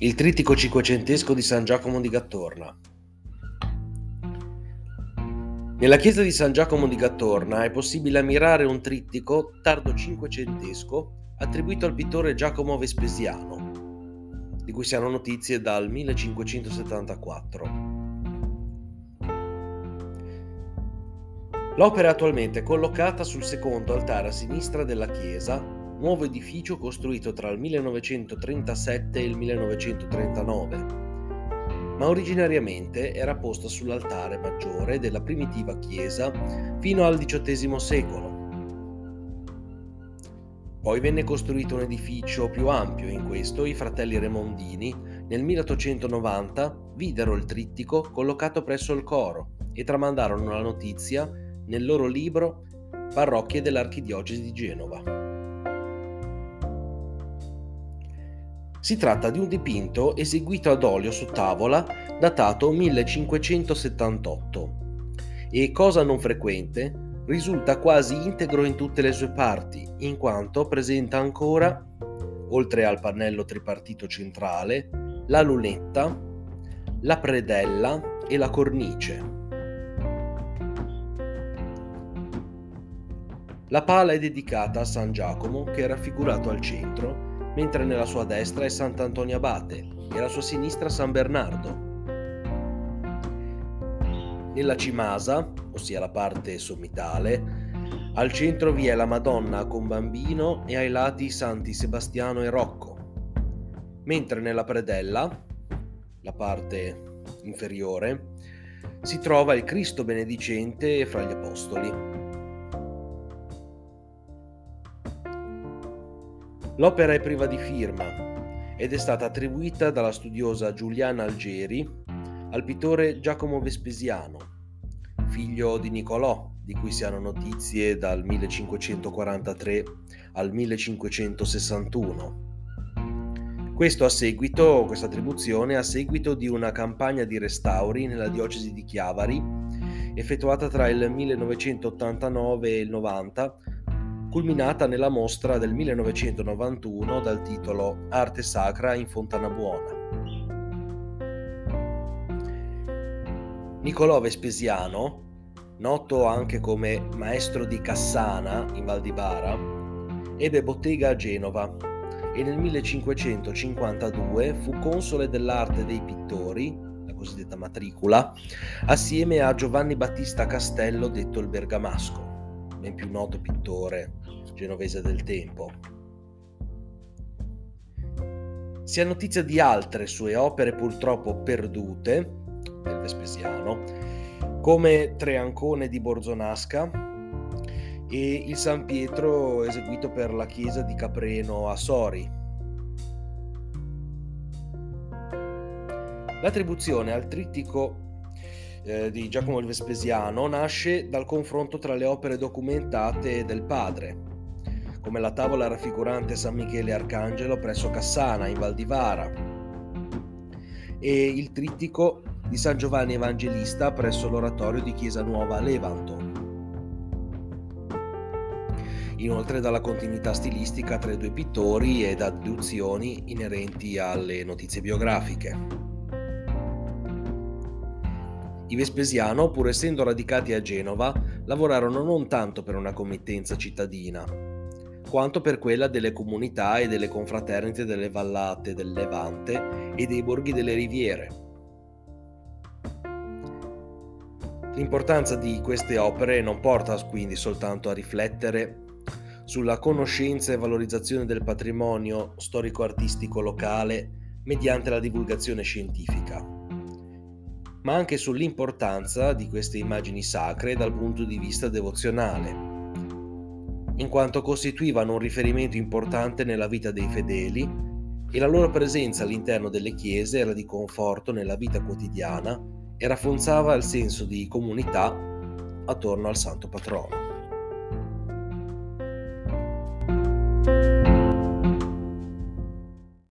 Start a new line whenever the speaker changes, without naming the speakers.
Il trittico cinquecentesco di San Giacomo di Gattorna. Nella chiesa di San Giacomo di Gattorna è possibile ammirare un trittico tardo cinquecentesco attribuito al pittore Giacomo Vespesiano, di cui si hanno notizie dal 1574. L'opera è attualmente collocata sul secondo altare a sinistra della chiesa nuovo edificio costruito tra il 1937 e il 1939, ma originariamente era posta sull'altare maggiore della primitiva chiesa fino al XVIII secolo. Poi venne costruito un edificio più ampio, in questo i fratelli Remondini nel 1890 videro il trittico collocato presso il coro e tramandarono la notizia nel loro libro Parrocchie dell'Archidiocesi di Genova. Si tratta di un dipinto eseguito ad olio su tavola datato 1578 e, cosa non frequente, risulta quasi integro in tutte le sue parti, in quanto presenta ancora, oltre al pannello tripartito centrale, la lunetta, la predella e la cornice. La pala è dedicata a San Giacomo che è raffigurato al centro mentre nella sua destra è Sant'Antonio Abate e alla sua sinistra San Bernardo. Nella cimasa, ossia la parte sommitale, al centro vi è la Madonna con bambino e ai lati i santi Sebastiano e Rocco, mentre nella predella, la parte inferiore, si trova il Cristo benedicente fra gli apostoli. L'opera è priva di firma ed è stata attribuita dalla studiosa Giuliana Algeri al pittore Giacomo Vespesiano, figlio di Nicolò, di cui si hanno notizie dal 1543 al 1561. Questo a seguito, questa attribuzione a seguito di una campagna di restauri nella diocesi di Chiavari, effettuata tra il 1989 e il 90 culminata nella mostra del 1991 dal titolo Arte Sacra in Fontana Buona. Niccolò Vespesiano, noto anche come maestro di Cassana in Val di Bara, ebbe bottega a Genova e nel 1552 fu console dell'arte dei pittori, la cosiddetta matricola, assieme a Giovanni Battista Castello detto il Bergamasco ben più noto pittore genovese del tempo. Si ha notizia di altre sue opere purtroppo perdute del Vespesiano, come Tre Ancone di Borzonasca e il San Pietro eseguito per la chiesa di Capreno a Sori. L'attribuzione al trittico eh, di Giacomo il Vespesiano nasce dal confronto tra le opere documentate del padre, come la tavola raffigurante San Michele Arcangelo presso Cassana in Val di Vara e il trittico di San Giovanni Evangelista presso l'oratorio di Chiesa Nuova a Levanto. Inoltre dalla continuità stilistica tra i due pittori e da deduzioni inerenti alle notizie biografiche. I Vespesiano, pur essendo radicati a Genova, lavorarono non tanto per una committenza cittadina, quanto per quella delle comunità e delle confraternite delle vallate del Levante e dei borghi delle riviere. L'importanza di queste opere non porta quindi soltanto a riflettere sulla conoscenza e valorizzazione del patrimonio storico-artistico locale mediante la divulgazione scientifica ma anche sull'importanza di queste immagini sacre dal punto di vista devozionale, in quanto costituivano un riferimento importante nella vita dei fedeli e la loro presenza all'interno delle chiese era di conforto nella vita quotidiana e rafforzava il senso di comunità attorno al santo patrono.